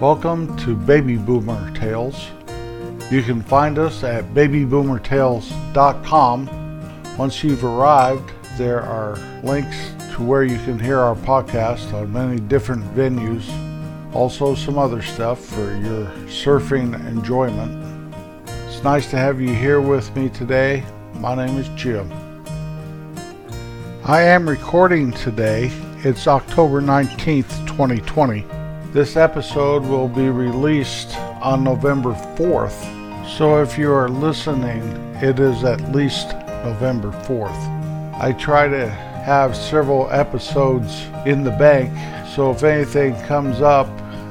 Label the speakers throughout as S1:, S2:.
S1: Welcome to Baby Boomer Tales. You can find us at babyboomertales.com. Once you've arrived, there are links to where you can hear our podcast on many different venues, also some other stuff for your surfing enjoyment. It's nice to have you here with me today. My name is Jim. I am recording today. It's October 19th, 2020. This episode will be released on November 4th, so if you are listening, it is at least November 4th. I try to have several episodes in the bank, so if anything comes up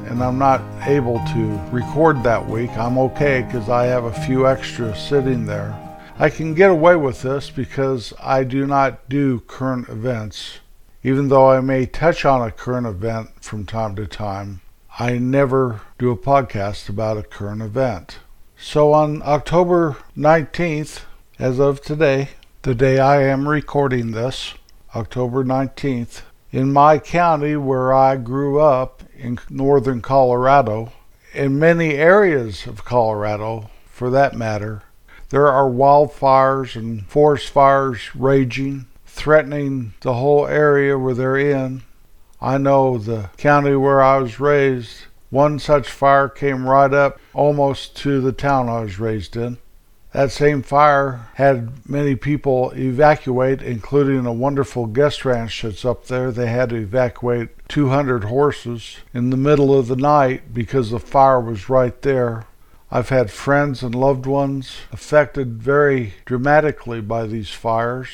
S1: and I'm not able to record that week, I'm okay because I have a few extras sitting there. I can get away with this because I do not do current events. Even though I may touch on a current event from time to time, I never do a podcast about a current event. So on October 19th, as of today, the day I am recording this, October 19th, in my county where I grew up in northern Colorado, in many areas of Colorado for that matter, there are wildfires and forest fires raging threatening the whole area where they're in. I know the county where I was raised, one such fire came right up almost to the town I was raised in. That same fire had many people evacuate, including a wonderful guest ranch that's up there. They had to evacuate 200 horses in the middle of the night because the fire was right there. I've had friends and loved ones affected very dramatically by these fires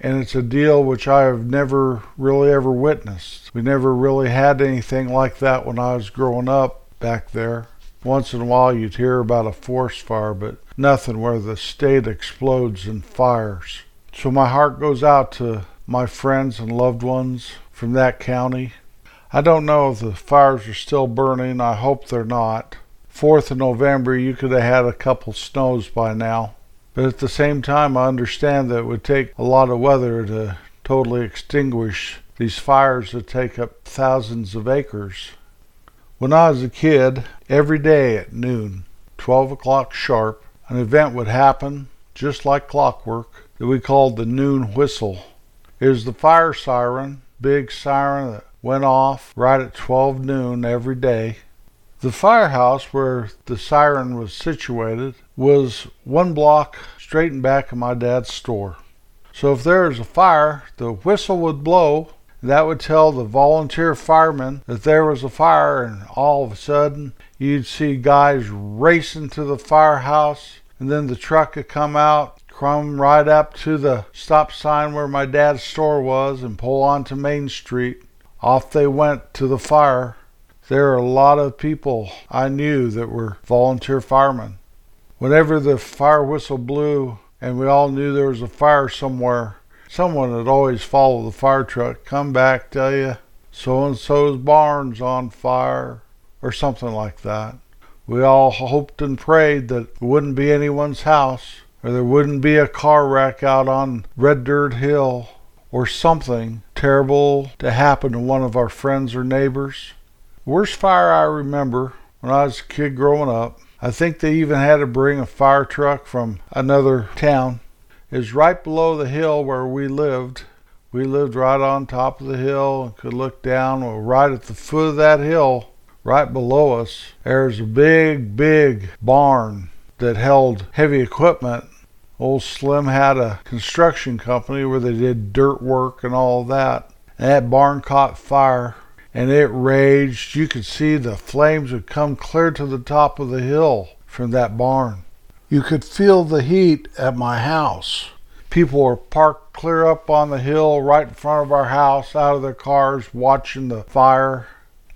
S1: and it's a deal which I have never really ever witnessed. We never really had anything like that when I was growing up back there. Once in a while you'd hear about a forest fire, but nothing where the state explodes in fires. So my heart goes out to my friends and loved ones from that county. I don't know if the fires are still burning. I hope they're not. 4th of November, you could have had a couple snows by now. But at the same time, I understand that it would take a lot of weather to totally extinguish these fires that take up thousands of acres. When I was a kid, every day at noon, 12 o'clock sharp, an event would happen, just like clockwork, that we called the noon whistle. It was the fire siren, big siren that went off right at 12 noon every day. The firehouse where the siren was situated was one block straight in back of my dad's store. So if there was a fire, the whistle would blow. That would tell the volunteer firemen that there was a fire, and all of a sudden you'd see guys racing to the firehouse, and then the truck would come out, come right up to the stop sign where my dad's store was, and pull onto Main Street. Off they went to the fire. There are a lot of people I knew that were volunteer firemen. Whenever the fire whistle blew and we all knew there was a fire somewhere, someone would always follow the fire truck, come back, tell you so and so's barn's on fire, or something like that. We all hoped and prayed that it wouldn't be anyone's house, or there wouldn't be a car wreck out on Red Dirt Hill, or something terrible to happen to one of our friends or neighbors. Worst fire I remember when I was a kid growing up, I think they even had to bring a fire truck from another town, is right below the hill where we lived. We lived right on top of the hill and could look down. Well, right at the foot of that hill, right below us, there's a big, big barn that held heavy equipment. Old Slim had a construction company where they did dirt work and all that. And that barn caught fire and it raged. You could see the flames would come clear to the top of the hill from that barn. You could feel the heat at my house. People were parked clear up on the hill right in front of our house, out of their cars, watching the fire.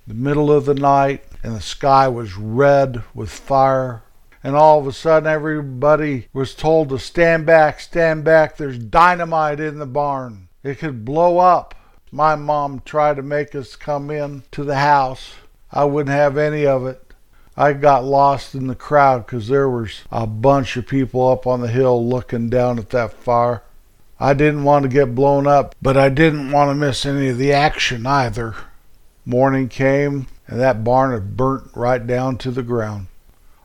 S1: The middle of the night, and the sky was red with fire. And all of a sudden, everybody was told to stand back, stand back. There's dynamite in the barn. It could blow up my mom tried to make us come in to the house. I wouldn't have any of it. I got lost in the crowd because there was a bunch of people up on the hill looking down at that fire. I didn't want to get blown up, but I didn't want to miss any of the action either. Morning came, and that barn had burnt right down to the ground.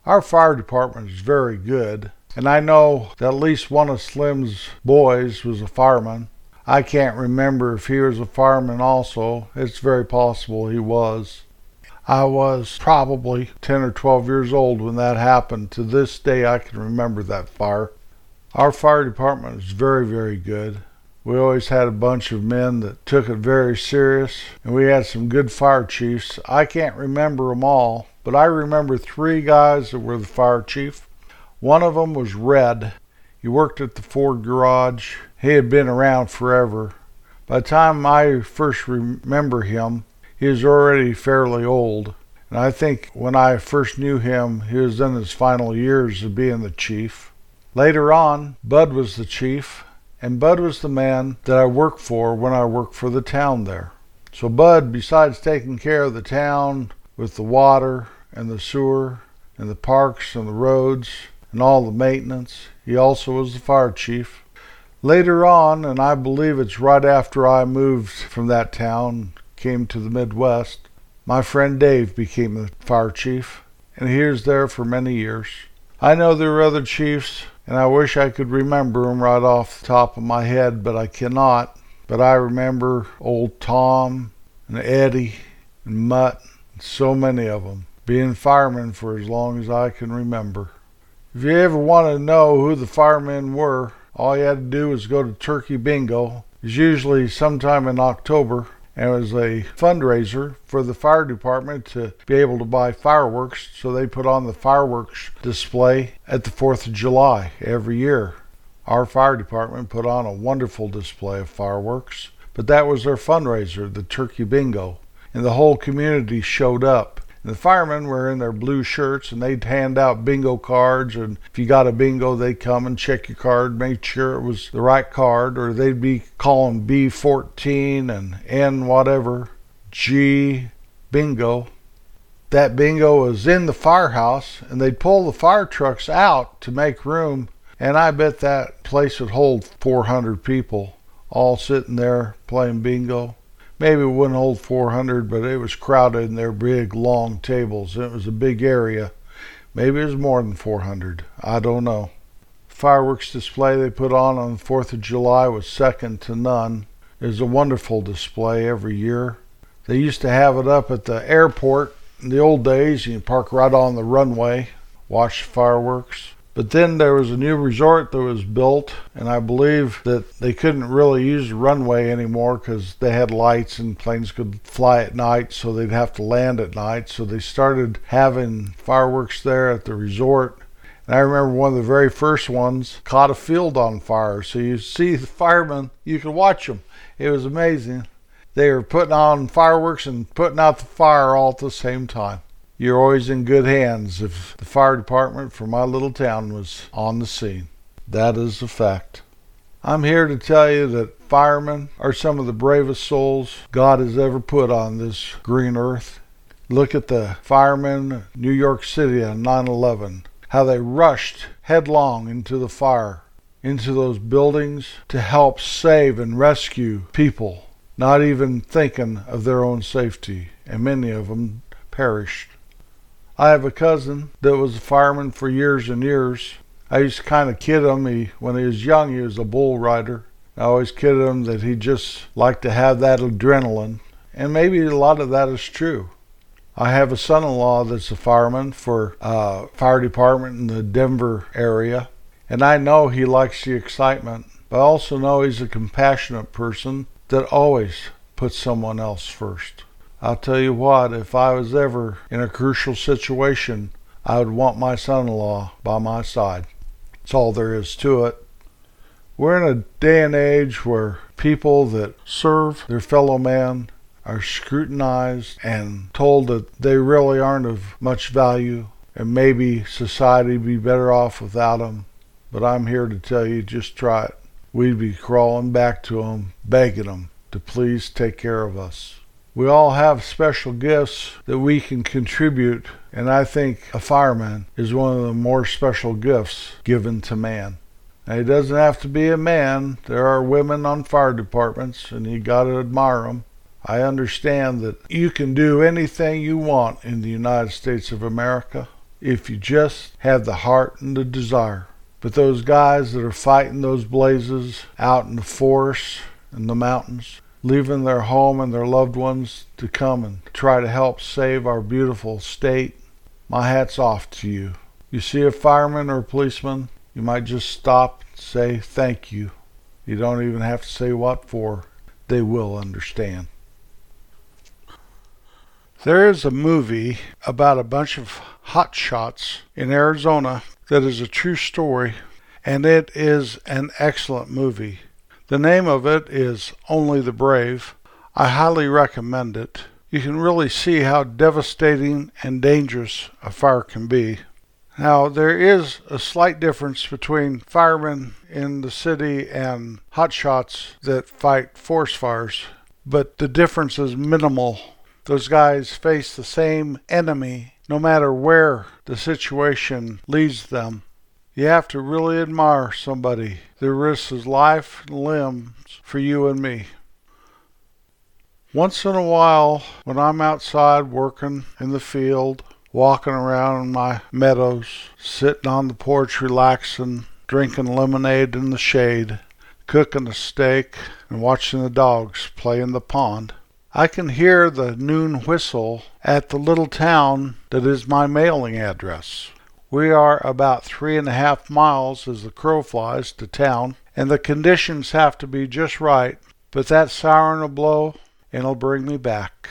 S1: Our fire department is very good, and I know that at least one of Slim's boys was a fireman. I can't remember if he was a fireman also. It's very possible he was. I was probably 10 or 12 years old when that happened. To this day, I can remember that fire. Our fire department is very, very good. We always had a bunch of men that took it very serious, and we had some good fire chiefs. I can't remember them all, but I remember three guys that were the fire chief. One of them was Red. He worked at the Ford garage. He had been around forever. By the time I first remember him, he was already fairly old. And I think when I first knew him, he was in his final years of being the chief. Later on, Bud was the chief, and Bud was the man that I worked for when I worked for the town there. So Bud, besides taking care of the town with the water and the sewer and the parks and the roads and all the maintenance, he also was the fire chief. Later on, and I believe it's right after I moved from that town, came to the Midwest, my friend Dave became the fire chief, and he was there for many years. I know there were other chiefs and I wish I could remember them right off the top of my head, but I cannot. But I remember old Tom and Eddie and Mutt, and so many of them, being firemen for as long as I can remember. If you ever want to know who the firemen were, all you had to do was go to Turkey Bingo. It's usually sometime in October and it was a fundraiser for the fire department to be able to buy fireworks. So they put on the fireworks display at the 4th of July every year. Our fire department put on a wonderful display of fireworks, but that was their fundraiser, the Turkey Bingo. And the whole community showed up. And the firemen were in their blue shirts and they'd hand out bingo cards. And if you got a bingo, they'd come and check your card, make sure it was the right card, or they'd be calling B14 and N whatever, G bingo. That bingo was in the firehouse and they'd pull the fire trucks out to make room. And I bet that place would hold 400 people all sitting there playing bingo maybe it wouldn't hold 400, but it was crowded in their big long tables. It was a big area. Maybe it was more than 400. I don't know. Fireworks display they put on on the 4th of July was second to none. It was a wonderful display every year. They used to have it up at the airport in the old days. You park right on the runway, watch fireworks. But then there was a new resort that was built, and I believe that they couldn't really use the runway anymore because they had lights and planes could fly at night, so they'd have to land at night. So they started having fireworks there at the resort. And I remember one of the very first ones caught a field on fire. So you see the firemen, you could watch them. It was amazing. They were putting on fireworks and putting out the fire all at the same time you're always in good hands if the fire department for my little town was on the scene. That is a fact. I'm here to tell you that firemen are some of the bravest souls God has ever put on this green earth. Look at the firemen New York City on 9 11, how they rushed headlong into the fire, into those buildings to help save and rescue people, not even thinking of their own safety, and many of them perished. I have a cousin that was a fireman for years and years. I used to kind of kid him. He, when he was young, he was a bull rider. I always kidded him that he just liked to have that adrenaline. And maybe a lot of that is true. I have a son in law that's a fireman for a uh, fire department in the Denver area. And I know he likes the excitement, but I also know he's a compassionate person that always puts someone else first. I'll tell you what, if I was ever in a crucial situation, I would want my son in law by my side. That's all there is to it. We're in a day and age where people that serve their fellow man are scrutinized and told that they really aren't of much value and maybe society would be better off without them. But I'm here to tell you just try it. We'd be crawling back to them, begging them to please take care of us. We all have special gifts that we can contribute, and I think a fireman is one of the more special gifts given to man. Now, he doesn't have to be a man. There are women on fire departments, and you got to admire them. I understand that you can do anything you want in the United States of America if you just have the heart and the desire. But those guys that are fighting those blazes out in the forests and the mountains, leaving their home and their loved ones to come and try to help save our beautiful state, my hat's off to you. You see a fireman or a policeman, you might just stop and say thank you. You don't even have to say what for. They will understand. There is a movie about a bunch of hotshots in Arizona that is a true story, and it is an excellent movie. The name of it is Only the Brave. I highly recommend it. You can really see how devastating and dangerous a fire can be. Now, there is a slight difference between firemen in the city and hotshots that fight forest fires, but the difference is minimal those guys face the same enemy no matter where the situation leads them. You have to really admire somebody that risks his life and limbs for you and me. Once in a while, when I'm outside working in the field, walking around in my meadows, sitting on the porch relaxing, drinking lemonade in the shade, cooking a steak, and watching the dogs play in the pond, I can hear the noon whistle at the little town that is my mailing address. We are about three and a half miles as the crow flies to town, and the conditions have to be just right, but that siren will blow and it'll bring me back.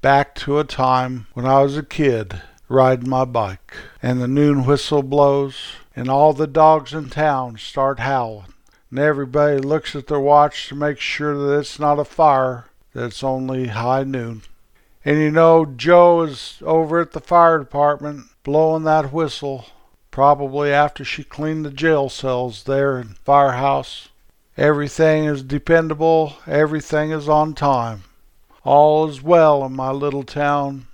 S1: Back to a time when I was a kid riding my bike, and the noon whistle blows, and all the dogs in town start howling, and everybody looks at their watch to make sure that it's not a fire that it's only high noon. And you know, Joe is over at the fire department blowing that whistle, probably after she cleaned the jail cells there in Firehouse. Everything is dependable, everything is on time. All is well in my little town.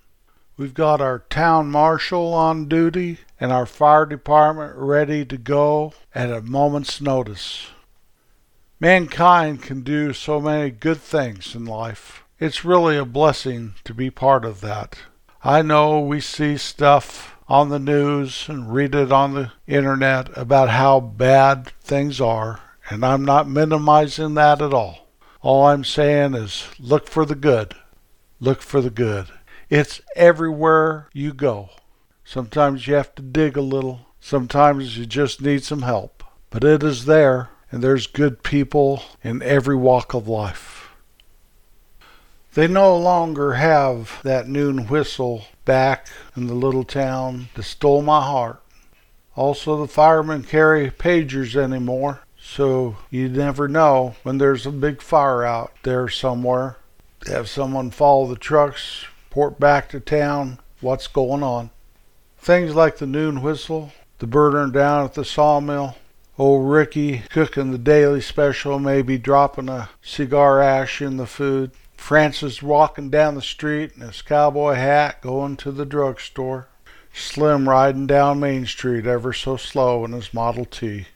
S1: We've got our town marshal on duty and our fire department ready to go at a moment's notice. Mankind can do so many good things in life. It's really a blessing to be part of that. I know we see stuff on the news and read it on the internet about how bad things are, and I'm not minimizing that at all. All I'm saying is look for the good. Look for the good. It's everywhere you go. Sometimes you have to dig a little, sometimes you just need some help, but it is there and there's good people in every walk of life. They no longer have that noon whistle back in the little town that stole my heart. Also, the firemen carry pagers anymore, so you never know when there's a big fire out there somewhere. Have someone follow the trucks, report back to town what's going on. Things like the noon whistle, the burner down at the sawmill, Old Ricky cooking the daily special, maybe dropping a cigar ash in the food. Francis walking down the street in his cowboy hat going to the drugstore. Slim riding down Main Street ever so slow in his Model T.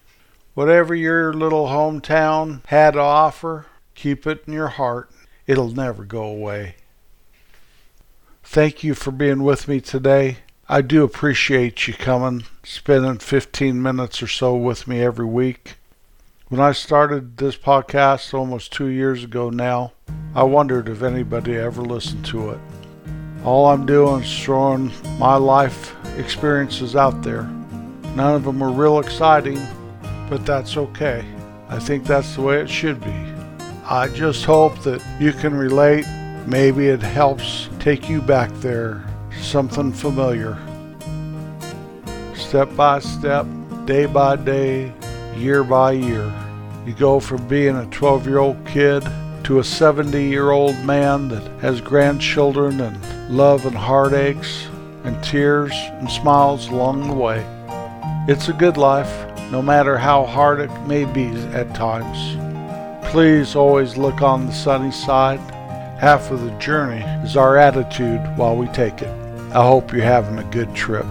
S1: Whatever your little hometown had to offer, keep it in your heart. It'll never go away. Thank you for being with me today. I do appreciate you coming, spending 15 minutes or so with me every week. When I started this podcast almost two years ago now, I wondered if anybody ever listened to it. All I'm doing is throwing my life experiences out there. None of them are real exciting, but that's okay. I think that's the way it should be. I just hope that you can relate. Maybe it helps take you back there something familiar. Step by step, day by day, year by year. You go from being a 12 year old kid to a 70 year old man that has grandchildren and love and heartaches and tears and smiles along the way. It's a good life, no matter how hard it may be at times. Please always look on the sunny side. Half of the journey is our attitude while we take it. I hope you're having a good trip.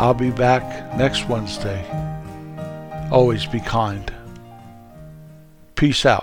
S1: I'll be back next Wednesday. Always be kind. Peace out.